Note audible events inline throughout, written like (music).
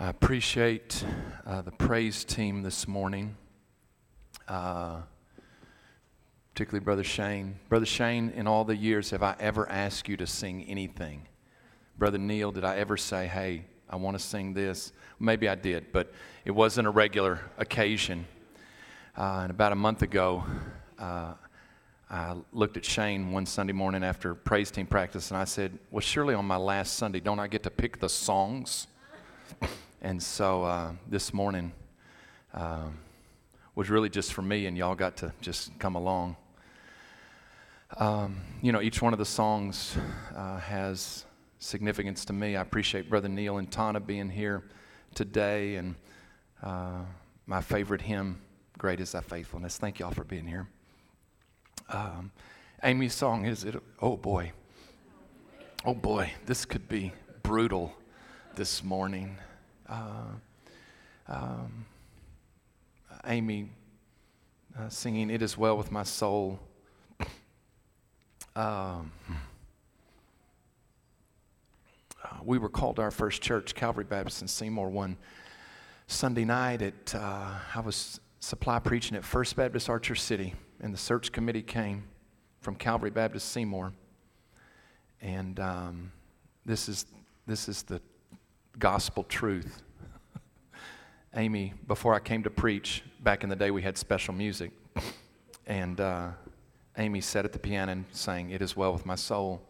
I appreciate uh, the praise team this morning, uh, particularly Brother Shane. Brother Shane, in all the years, have I ever asked you to sing anything? Brother Neil, did I ever say, hey, I want to sing this? Maybe I did, but it wasn't a regular occasion. Uh, and about a month ago, uh, I looked at Shane one Sunday morning after praise team practice, and I said, Well, surely on my last Sunday, don't I get to pick the songs? (laughs) And so uh, this morning um, was really just for me, and y'all got to just come along. Um, you know, each one of the songs uh, has significance to me. I appreciate Brother Neil and Tana being here today, and uh, my favorite hymn, Great is Thy Faithfulness. Thank y'all for being here. Um, Amy's song is it? Oh boy. Oh boy, this could be brutal this morning uh, um, Amy uh, singing It Is Well With My Soul. Um, uh, we were called to our first church, Calvary Baptist in Seymour, one Sunday night. At, uh, I was supply preaching at First Baptist Archer City, and the search committee came from Calvary Baptist Seymour. And um, this, is, this is the gospel truth. (laughs) Amy, before I came to preach, back in the day we had special music. And uh, Amy sat at the piano and sang, It Is Well With My Soul.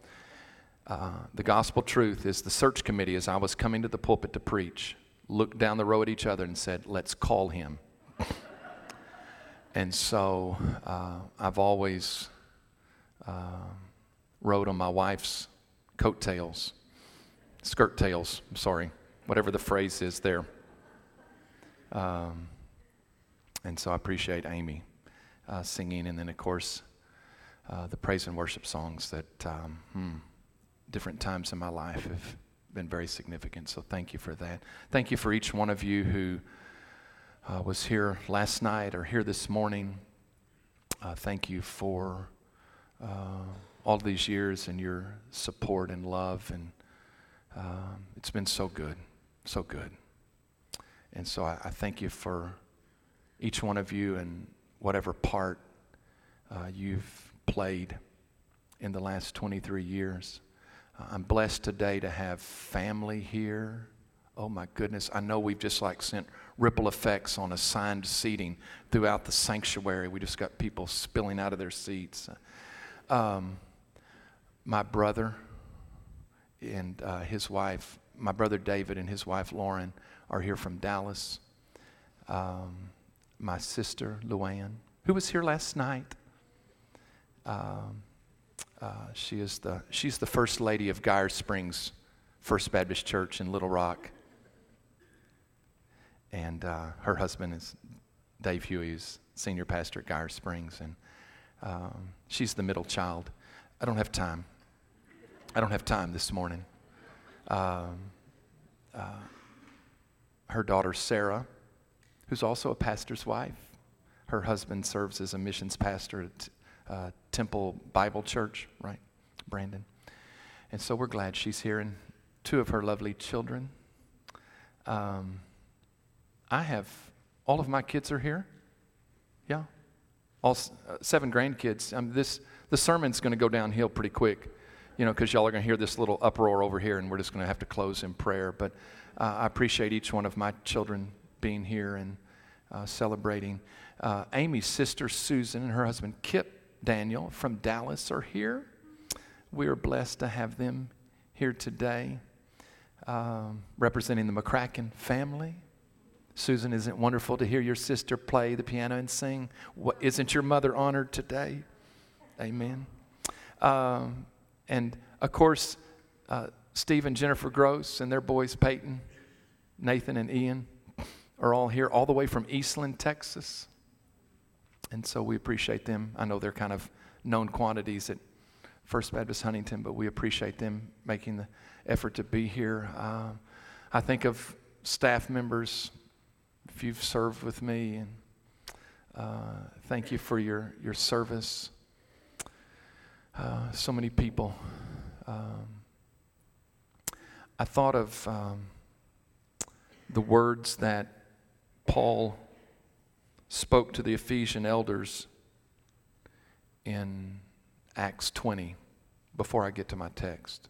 Uh, the gospel truth is the search committee, as I was coming to the pulpit to preach, looked down the row at each other and said, Let's call him. and so uh, I've always uh, rode on my wife's coattails, skirt tails, I'm sorry whatever the phrase is there. Um, and so I appreciate Amy uh, singing, and then, of course, uh, the praise and worship songs that um, hmm, different times in my life have been very significant. So thank you for that. Thank you for each one of you who uh, was here last night or here this morning. Uh, thank you for uh, all these years and your support and love, and um, it's been so good so good. And so I, I, thank you for each one of you and whatever part uh, you've played in the last 23 years. Uh, I'm blessed today to have family here. Oh my goodness, I know we've just like sent ripple effects on assigned seating throughout the sanctuary. We just got people spilling out of their seats. Um, my brother and uh, his wife my brother David and his wife Lauren are here from Dallas. Um, my sister Luann, who was here last night. Um, uh, she is the she's the first lady of Geyer Springs First Baptist Church in Little Rock, and uh, her husband is Dave Huey, who's senior pastor at Geyer Springs, and um, she's the middle child. I don't have time. I don't have time this morning. Um, uh, her daughter Sarah, who's also a pastor's wife. Her husband serves as a missions pastor at uh, Temple Bible Church, right, Brandon? And so we're glad she's here, and two of her lovely children. Um, I have all of my kids are here. Yeah, all uh, seven grandkids. Um, this the sermon's going to go downhill pretty quick you know, because y'all are going to hear this little uproar over here, and we're just going to have to close in prayer. But uh, I appreciate each one of my children being here and uh, celebrating. Uh, Amy's sister Susan and her husband Kip Daniel from Dallas are here. We are blessed to have them here today, um, representing the McCracken family. Susan, isn't it wonderful to hear your sister play the piano and sing? What, isn't your mother honored today? Amen. Um, and of course, uh, Steve and Jennifer Gross and their boys, Peyton, Nathan, and Ian, are all here, all the way from Eastland, Texas. And so we appreciate them. I know they're kind of known quantities at First Baptist Huntington, but we appreciate them making the effort to be here. Uh, I think of staff members, if you've served with me, and uh, thank you for your, your service. Uh, so many people. Um, I thought of um, the words that Paul spoke to the Ephesian elders in Acts 20 before I get to my text.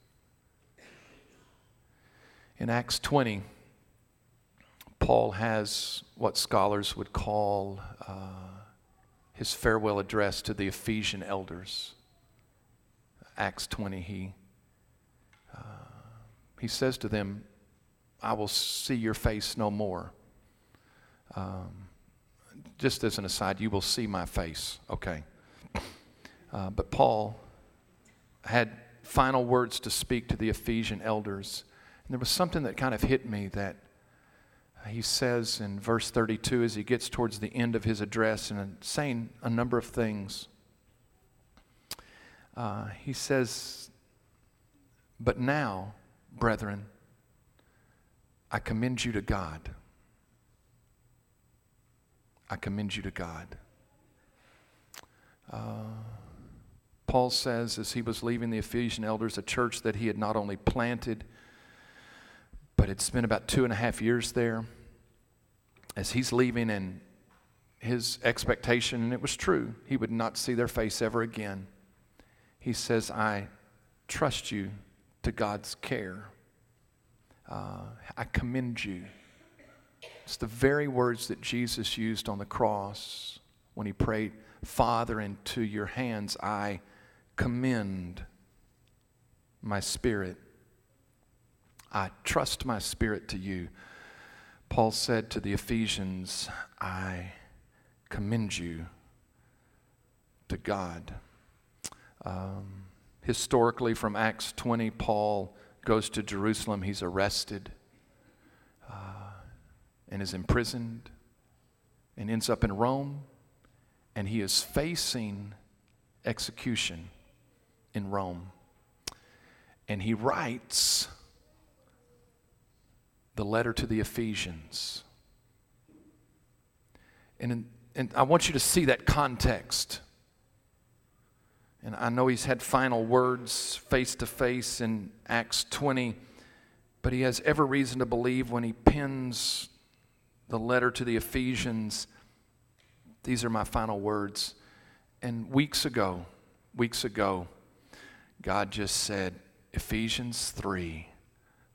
In Acts 20, Paul has what scholars would call uh, his farewell address to the Ephesian elders. Acts 20, he, uh, he says to them, I will see your face no more. Um, just as an aside, you will see my face. Okay. Uh, but Paul had final words to speak to the Ephesian elders. And there was something that kind of hit me that he says in verse 32 as he gets towards the end of his address and saying a number of things. Uh, he says, But now, brethren, I commend you to God. I commend you to God. Uh, Paul says, as he was leaving the Ephesian elders, a church that he had not only planted, but had spent about two and a half years there. As he's leaving, and his expectation, and it was true, he would not see their face ever again. He says, I trust you to God's care. Uh, I commend you. It's the very words that Jesus used on the cross when he prayed, Father, into your hands I commend my spirit. I trust my spirit to you. Paul said to the Ephesians, I commend you to God. Um, historically, from Acts 20, Paul goes to Jerusalem. He's arrested uh, and is imprisoned and ends up in Rome. And he is facing execution in Rome. And he writes the letter to the Ephesians. And, in, and I want you to see that context. And I know he's had final words face to face in Acts 20, but he has every reason to believe when he pins the letter to the Ephesians, these are my final words. And weeks ago, weeks ago, God just said, Ephesians 3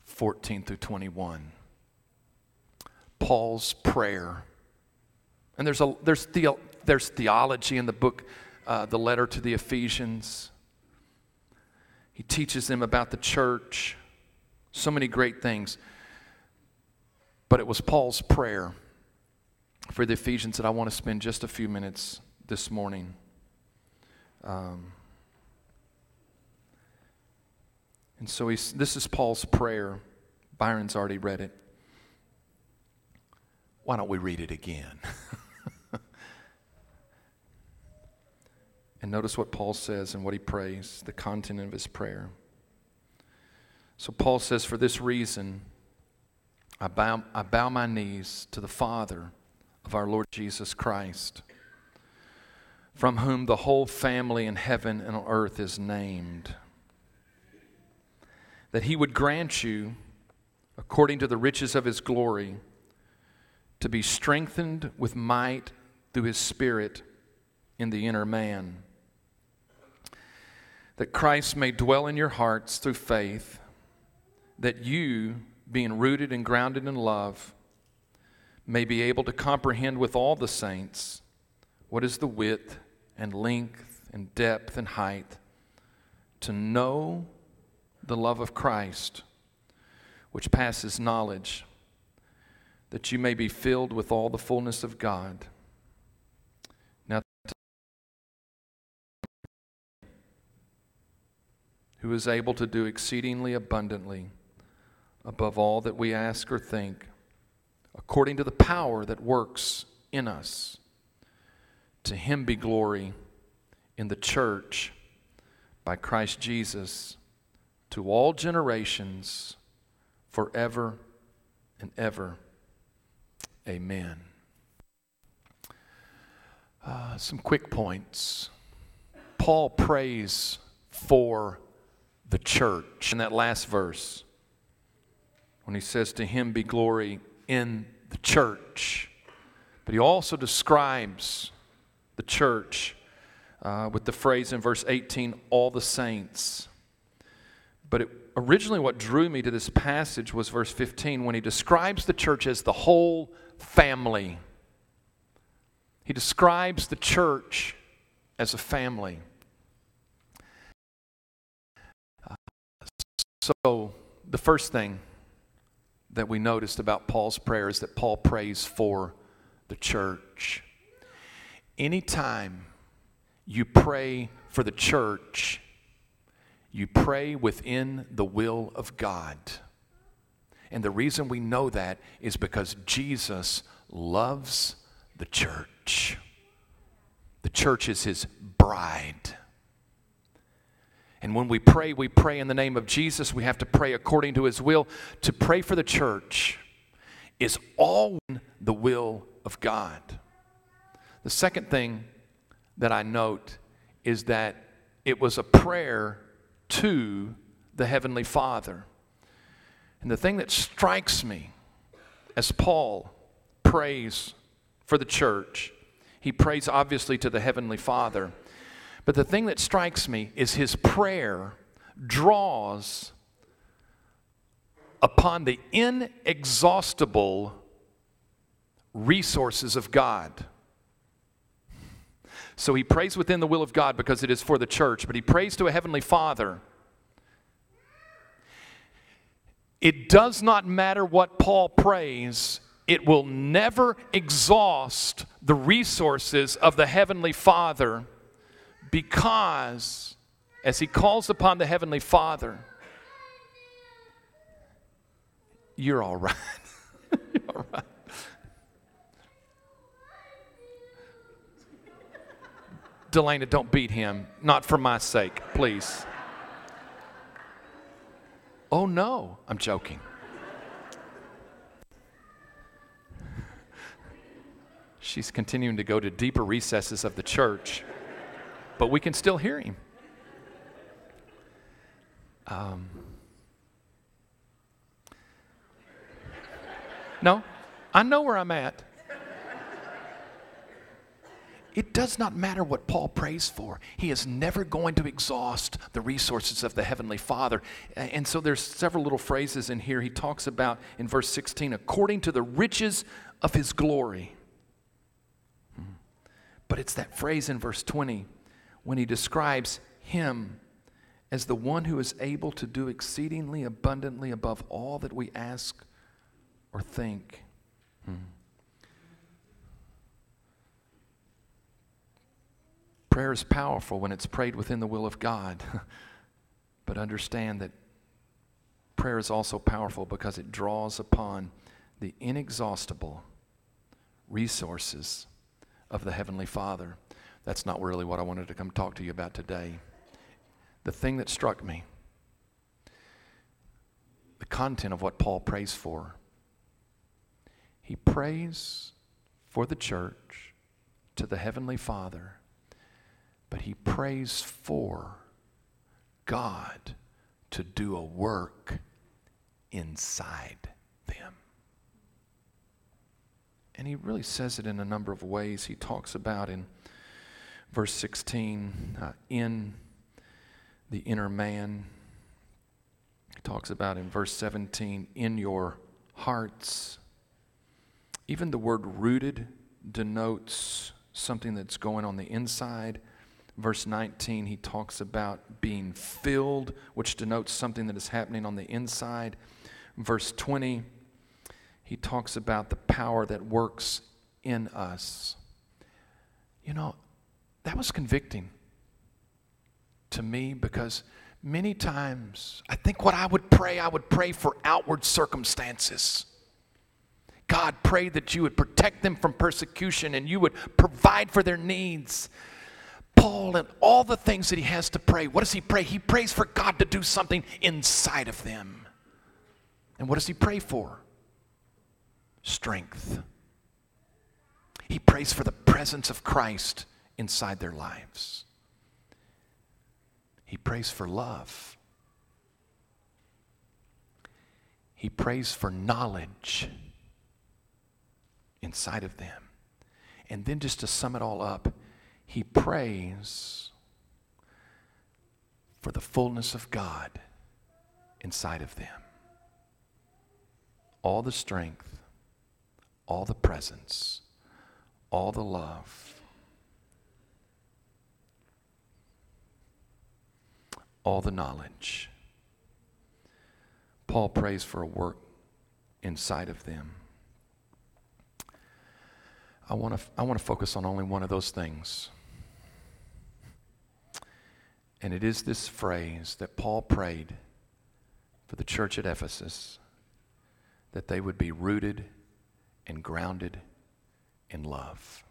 14 through 21. Paul's prayer. And there's, a, there's, the, there's theology in the book, uh, the letter to the Ephesians. He teaches them about the church, so many great things. But it was Paul's prayer for the Ephesians that I want to spend just a few minutes this morning. Um, And so he's, this is Paul's prayer. Byron's already read it. Why don't we read it again? (laughs) and notice what Paul says and what he prays, the content of his prayer. So Paul says, For this reason, I bow, I bow my knees to the Father of our Lord Jesus Christ, from whom the whole family in heaven and on earth is named that he would grant you, according to the riches of his glory, to be strengthened with might through his Spirit in the inner man. That Christ may dwell in your hearts through faith, that you, being rooted and grounded in love, may be able to comprehend with all the saints what is the width and length and depth and height, to know the love of Christ, which passes knowledge, that you may be filled with all the fullness of God. Now, who is able to do exceedingly abundantly above all that we ask or think, according to the power that works in us. To him be glory in the church by Christ Jesus to all generations, forever and ever. Amen. Uh, some quick points. Paul prays for the church in that last verse when he says, To him be glory in the church. But he also describes the church uh, with the phrase in verse 18, all the saints. But it, originally, what drew me to this passage was verse 15 when he describes the church as the whole family. He describes the church as a family. So, the first thing that we noticed about Paul's prayer is that Paul prays for the church. Anytime you pray for the church, you pray within the will of God. And the reason we know that is because Jesus loves the church. The church is his bride. And when we pray, we pray in the name of Jesus. We have to pray according to his will. To pray for the church is all the will of God. The second thing that I note is that it was a prayer to the Heavenly Father. And the thing that strikes me as Paul prays for the church, he prays obviously to the Heavenly Father. But the thing that strikes me is his prayer draws upon the inexhaustible resources of God. So he prays within the will of God because it is for the church, but he prays to a heavenly Father. It does not matter what Paul prays, it will never exhaust the resources of the heavenly Father because as he calls upon the heavenly Father, you're all right. (laughs) you're all right. Delana, don't beat him. Not for my sake, please. Oh no, I'm joking. She's continuing to go to deeper recesses of the church, but we can still hear him. Um, no, I know where I'm at. It does not matter what Paul prays for. He is never going to exhaust the resources of the Heavenly Father. And so there's several little phrases in here. He talks about in verse 16, according to the riches of his glory. But it's that phrase in verse 20 when he describes him as the one who is able to do exceedingly abundantly above all that we ask or think. Hmm. Prayer is powerful when it's prayed within the will of God. (laughs) but understand that prayer is also powerful because it draws upon the inexhaustible resources of the Heavenly Father. That's not really what I wanted to come talk to you about today. The thing that struck me, the content of what Paul prays for, he prays for the church to the Heavenly Father but he prays for God to do a work inside them. And he really says it in a number of ways. He talks about in verse 16, uh, in the inner man. He talks about in verse 17, in your hearts. Even the word rooted denotes something that's going on the inside. Verse 19, he talks about being filled, which denotes something that is happening on the inside. Verse 20, he talks about the power that works in us. You know, that was convicting to me because many times I think what I would pray, I would pray for outward circumstances. God, pray that you would protect them from persecution and you would provide for their needs. Paul and all the things that he has to pray, what does he pray? He prays for God to do something inside of them. And what does he pray for? Strength. He prays for the presence of Christ inside their lives. He prays for love. He prays for knowledge inside of them. And then, just to sum it all up, he prays for the fullness of God inside of them. All the strength, all the presence, all the love, all the knowledge. Paul prays for a work inside of them. I want to I want to focus on only one of those things. And it is this phrase that Paul prayed for the church at Ephesus that they would be rooted and grounded in love.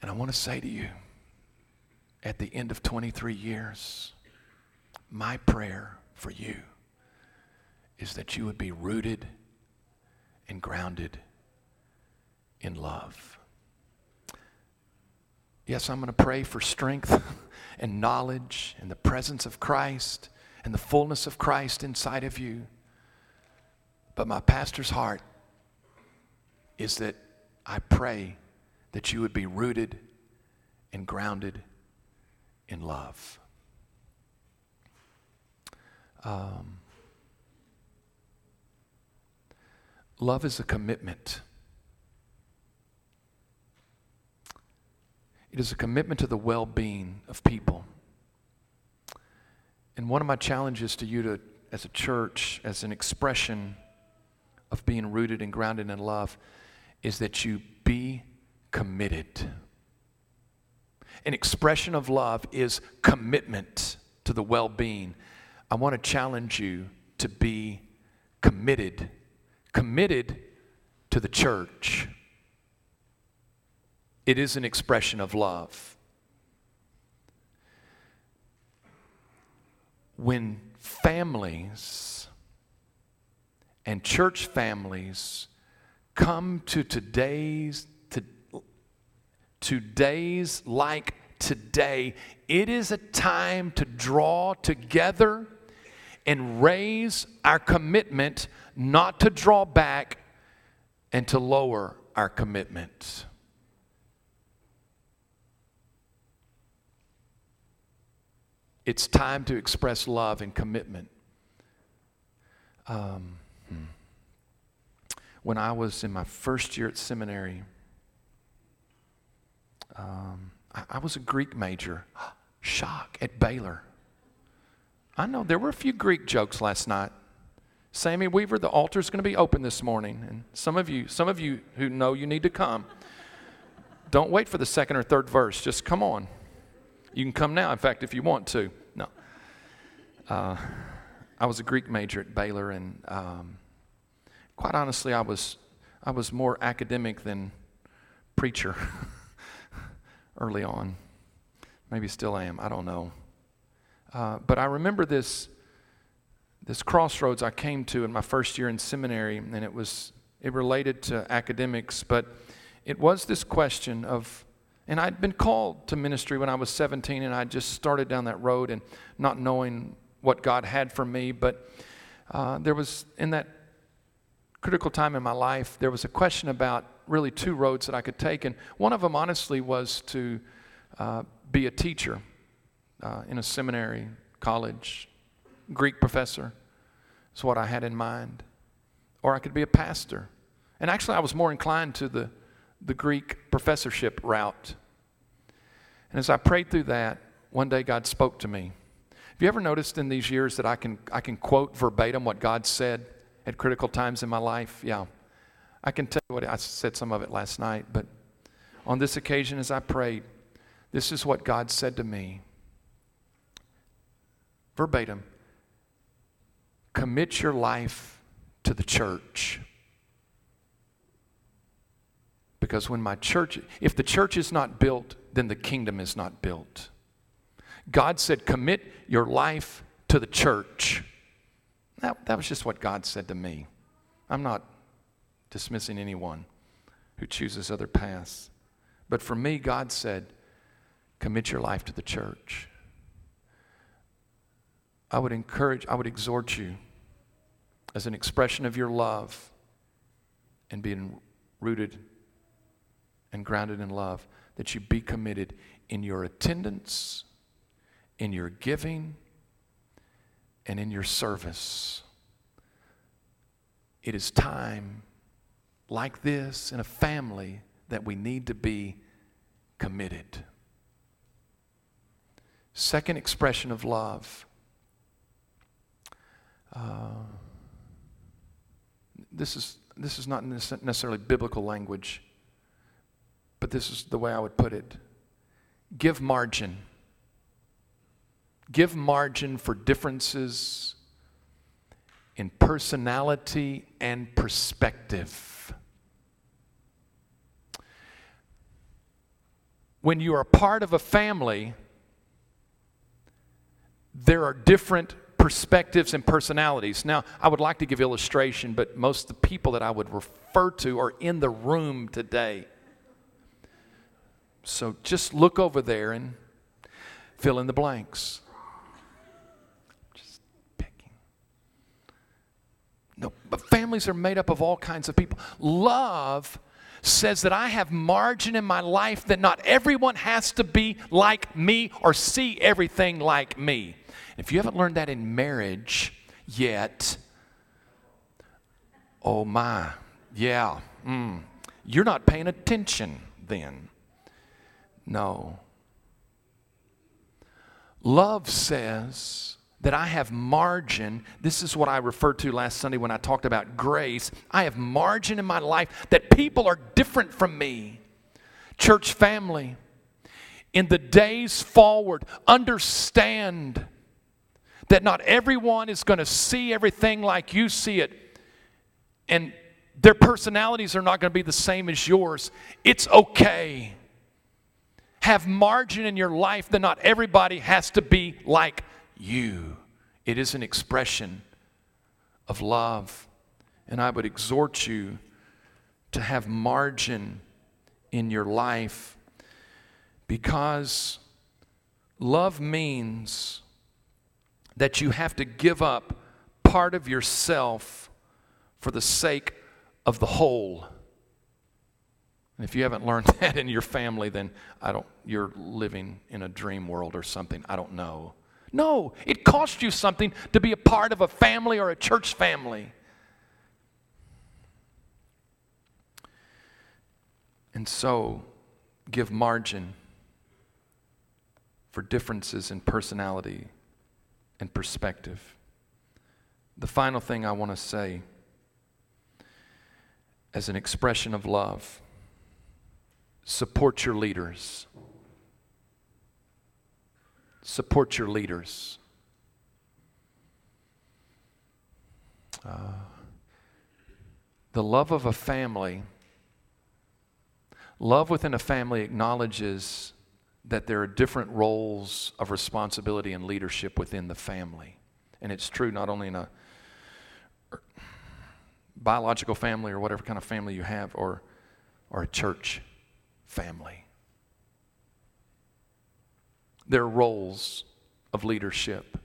And I want to say to you, at the end of 23 years, my prayer for you is that you would be rooted and grounded in love. Yes, I'm going to pray for strength (laughs) and knowledge and the presence of Christ and the fullness of Christ inside of you. But my pastor's heart is that I pray that you would be rooted and grounded in love. Um, love is a commitment. It is a commitment to the well being of people. And one of my challenges to you to, as a church, as an expression of being rooted and grounded in love, is that you be committed. An expression of love is commitment to the well being. I want to challenge you to be committed, committed to the church. It is an expression of love. When families and church families come to today's to, days like today, it is a time to draw together and raise our commitment not to draw back and to lower our commitment. It's time to express love and commitment. Um, hmm when I was in my first year at seminary, um, I, I was a Greek major. (gasps) Shock at Baylor. I know there were a few Greek jokes last night. Sammy Weaver, the altar's going to be open this morning, and some of you, some of you who know you need to come, (laughs) don't wait for the second or third verse. Just come on. You can come now, in fact, if you want to. No. Uh, I was a Greek major at Baylor, and um, quite honestly, I was, I was more academic than preacher (laughs) early on. Maybe still am, I don't know. Uh, but I remember this, this crossroads I came to in my first year in seminary, and it was it related to academics, but it was this question of, and I'd been called to ministry when I was 17, and I just started down that road and not knowing what God had for me, but uh, there was in that critical time in my life, there was a question about really two roads that I could take. And one of them, honestly, was to uh, be a teacher uh, in a seminary, college, Greek professor. Is what I had in mind. Or I could be a pastor. And actually, I was more inclined to the, the Greek professorship route. And as I prayed through that, one day God spoke to me. Have you ever noticed in these years that I can, I can quote verbatim what God said? at critical times in my life? Yeah. I can tell you what I said some of it last night, but on this occasion, as I prayed, this is what God said to me verbatim commit your life to the church. Because when my church, if the church is not built, then the kingdom is not built. God said, commit your life to the church. That, that was just what God said to me. I'm not dismissing anyone who chooses other paths. But for me, God said, commit your life to the church. I would encourage, I would exhort you as an expression of your love and being rooted and grounded in love, that you be committed in your attendance, in your giving, and in your service. It is time like this in a family that we need to be committed. Second expression of love. Uh, this is this is not necessarily biblical language, but this is the way I would put it. Give margin. Give margin for differences in personality and perspective. When you are part of a family, there are different perspectives and personalities. Now, I would like to give illustration, but most of the people that I would refer to are in the room today. So just look over there and fill in the blanks. Just picking. No, but families are made up of all kinds of people. Love says that I have margin in my life that not everyone has to be like me or see everything like me. If you haven't learned that in marriage yet, oh my, yeah, mm, you're not paying attention then. No. Love says that I have margin. This is what I referred to last Sunday when I talked about grace. I have margin in my life that people are different from me. Church family, in the days forward, understand that not everyone is going to see everything like you see it, and their personalities are not going to be the same as yours. It's okay. Have margin in your life that not everybody has to be like you. It is an expression of love. And I would exhort you to have margin in your life because love means that you have to give up part of yourself for the sake of the whole. And if you haven't learned (laughs) that in your family, then I don't, you're living in a dream world or something. I don't know. No, it costs you something to be a part of a family or a church family. And so, give margin for differences in personality and perspective. The final thing I want to say as an expression of love support your leaders. Support your leaders. Uh, the love of a family, love within a family acknowledges that there are different roles of responsibility and leadership within the family. And it's true not only in a biological family or whatever kind of family you have, or, or a church family. There are roles of leadership.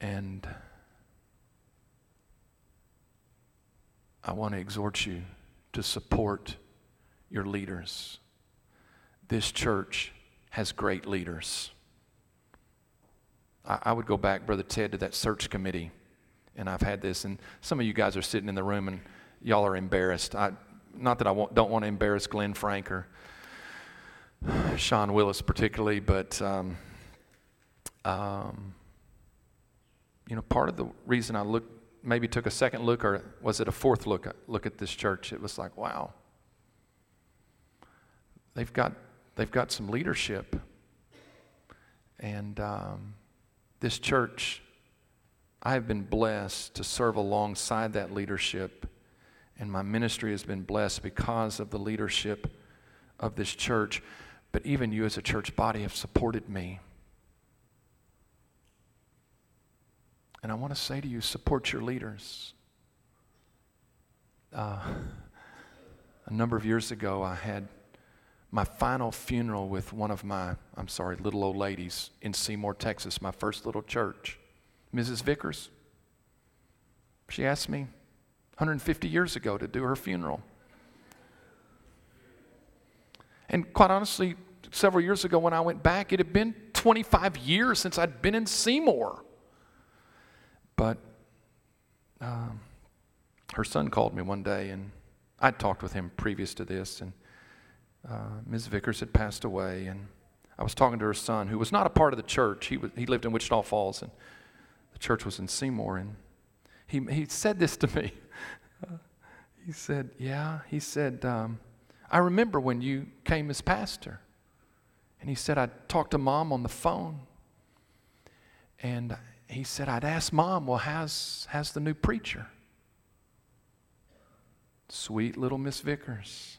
And I want to exhort you to support your leaders this church has great leaders. I, I, would go back, Brother Ted, to that search committee, and I've had this, and some of you guys are sitting in the room and y'all are embarrassed. I, not that I don't want to embarrass Glenn Frank or Sean Willis particularly, but um, um, you know, part of the reason I looked, maybe took a second look, or was it a fourth look? Look at this church. It was like, wow, they've got they've got some leadership. And um, this church, I have been blessed to serve alongside that leadership. And my ministry has been blessed because of the leadership of this church. But even you, as a church body, have supported me. And I want to say to you support your leaders. Uh, a number of years ago, I had my final funeral with one of my, I'm sorry, little old ladies in Seymour, Texas, my first little church, Mrs. Vickers. She asked me, 150 years ago to do her funeral. And quite honestly, several years ago when I went back, it had been 25 years since I'd been in Seymour. But um, her son called me one day, and I'd talked with him previous to this, and uh, Ms. Vickers had passed away, and I was talking to her son, who was not a part of the church. He, was, he lived in Wichita Falls, and the church was in Seymour, and he, he said this to me. (laughs) he said, Yeah, he said, um, I remember when you came as pastor. And he said, I talked to mom on the phone. And he said, I'd ask mom, well, how's, how's the new preacher? Sweet little Miss Vickers.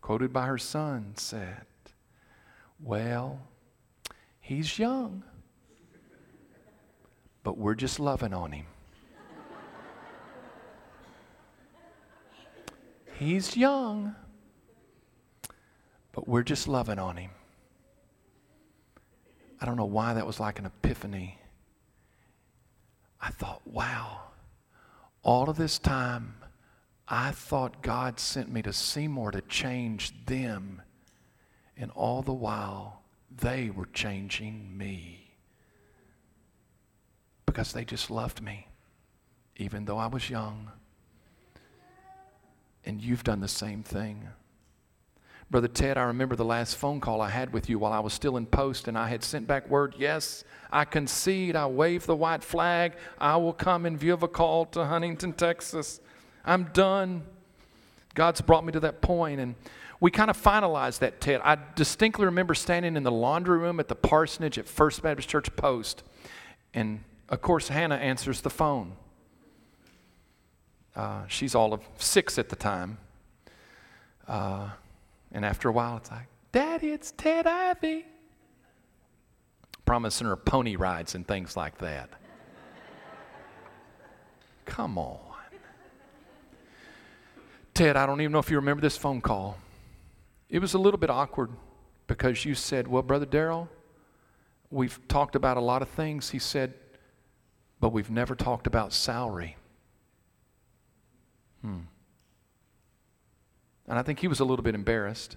Quoted by her son, said, Well, he's young, but we're just loving on him. He's young, but we're just loving on him. I don't know why that was like an epiphany. I thought, wow, all of this time, I thought God sent me to Seymour to change them, and all the while, they were changing me because they just loved me, even though I was young. And you've done the same thing. Brother Ted, I remember the last phone call I had with you while I was still in Post, and I had sent back word, yes, I concede, I wave the white flag, I will come in view of a call to Huntington, Texas. I'm done. God's brought me to that point, and we kind of finalized that, Ted. I distinctly remember standing in the laundry room at the parsonage at First Baptist Church Post, and of course, Hannah answers the phone. Uh, she's all of six at the time. Uh, and after a while, it's like, Daddy, it's Ted Ivy. Promising her pony rides and things like that. Come on. Ted, I don't even know if you remember this phone call. It was a little bit awkward because you said, Well, Brother Daryl, we've talked about a lot of things. He said, But we've never talked about salary. Hmm. And I think he was a little bit embarrassed.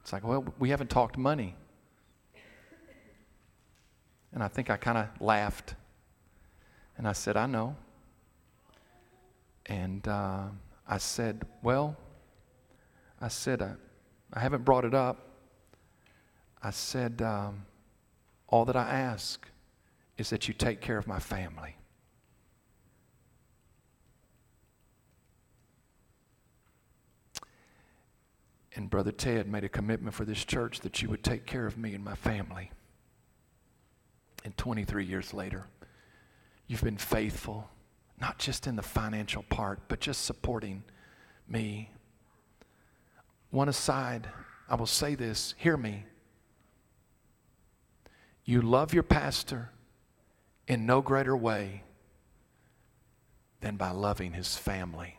It's like, well, we haven't talked money. And I think I kind of laughed. And I said, I know. And uh, I said, well, I said, uh, I haven't brought it up. I said, um, all that I ask is that you take care of my family. And Brother Ted made a commitment for this church that you would take care of me and my family. And 23 years later, you've been faithful, not just in the financial part, but just supporting me. One aside, I will say this hear me. You love your pastor in no greater way than by loving his family.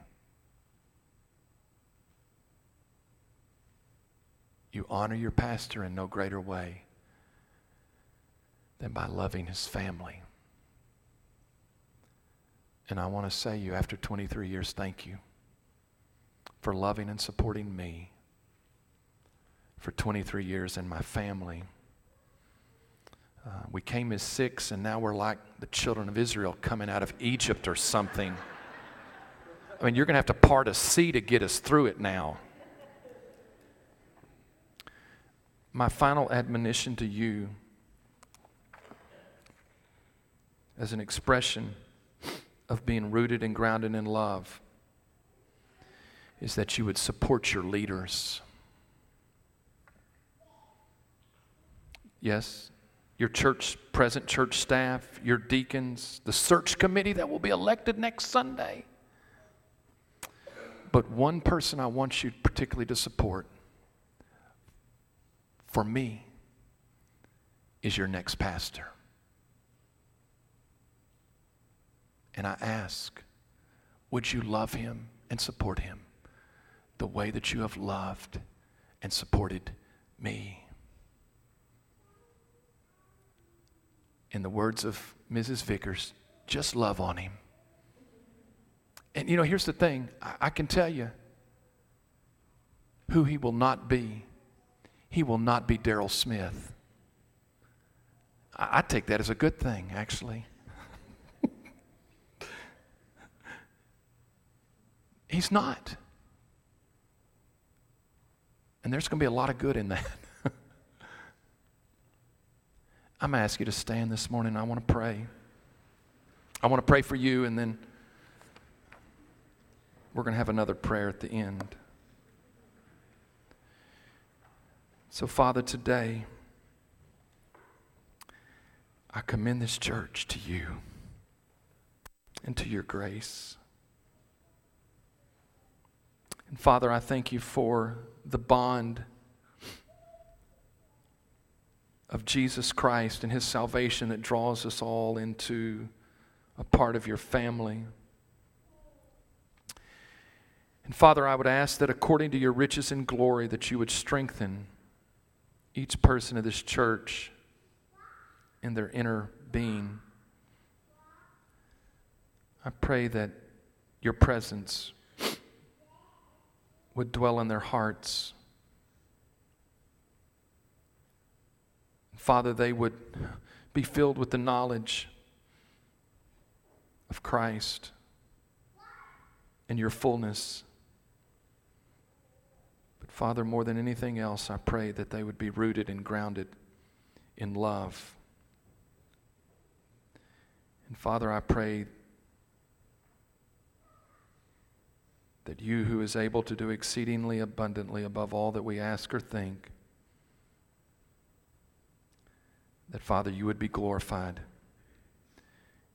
You honor your pastor in no greater way than by loving his family. And I want to say you, after 23 years, thank you for loving and supporting me for 23 years and my family. Uh, we came as six, and now we're like the children of Israel coming out of Egypt or something. I mean, you're going to have to part a sea to get us through it now. My final admonition to you as an expression of being rooted and grounded in love is that you would support your leaders. Yes, your church, present church staff, your deacons, the search committee that will be elected next Sunday. But one person I want you particularly to support for me is your next pastor. And I ask, would you love him and support him the way that you have loved and supported me? In the words of Mrs. Vickers, just love on him. And you know, here's the thing I, I can tell you who he will not be. He will not be Daryl Smith. I, take that as a good thing, actually. (laughs) He's not. And there's going to be a lot of good in that. I'm going to ask you to stand this morning. I want to pray. I want to pray for you, and then we're going to have another prayer at the end. So, Father, today, I commend this church to you and to your grace. And Father, I thank you for the bond of Jesus Christ and his salvation that draws us all into a part of your family. And Father, I would ask that according to your riches and glory that you would strengthen each person of this church in their inner being. I pray that your presence would dwell in their hearts. Father, they would be filled with the knowledge of Christ and your fullness. Father, more than anything else, I pray that they would be rooted and grounded in love. And Father, I pray that you, who is able to do exceedingly abundantly above all that we ask or think, that Father, you would be glorified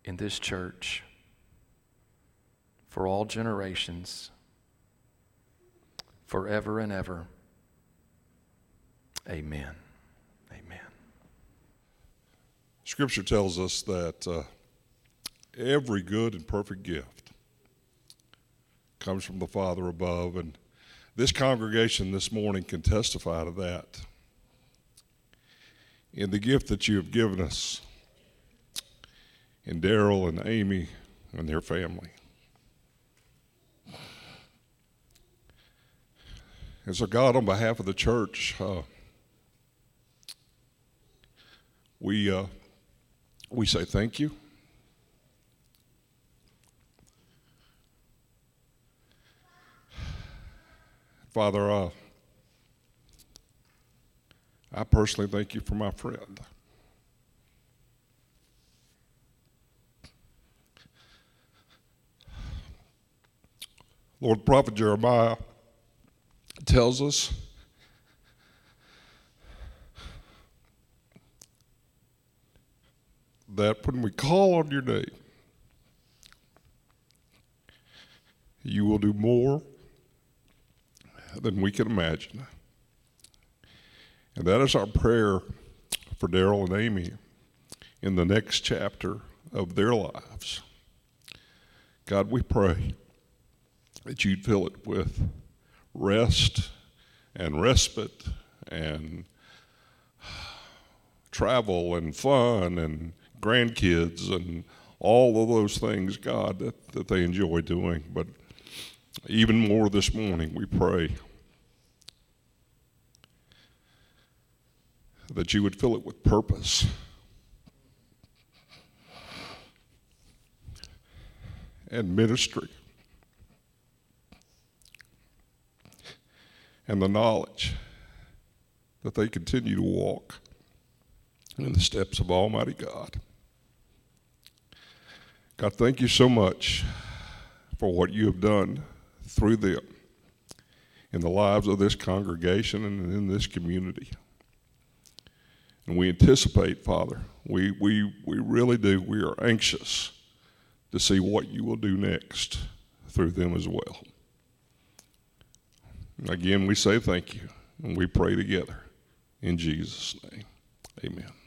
in this church for all generations, forever and ever. Amen. Amen. Scripture tells us that uh, every good and perfect gift comes from the Father above. And this congregation this morning can testify to that. In the gift that you have given us, in Daryl and Amy and their family. And so, God, on behalf of the church, uh, we, uh, we say thank you. Father, uh, I personally thank you for my friend. Lord, Prophet Jeremiah tells us that when we call on your name, you will do more than we can imagine. And that is our prayer for Daryl and Amy in the next chapter of their lives. God, we pray that you'd fill it with rest and respite and (sighs) travel and fun and grandkids and all of those things, God, that, that they enjoy doing. But even more this morning, we pray that you would fill it with purpose. And ministry. And the knowledge that they continue to walk in the steps of Almighty God. God, thank you so much for what you have done through them in the lives of this congregation and in this community. And we anticipate, Father, we, we, we really do, we are anxious to see what you will do next through them as well. Again, we say thank you and we pray together in Jesus' name. Amen.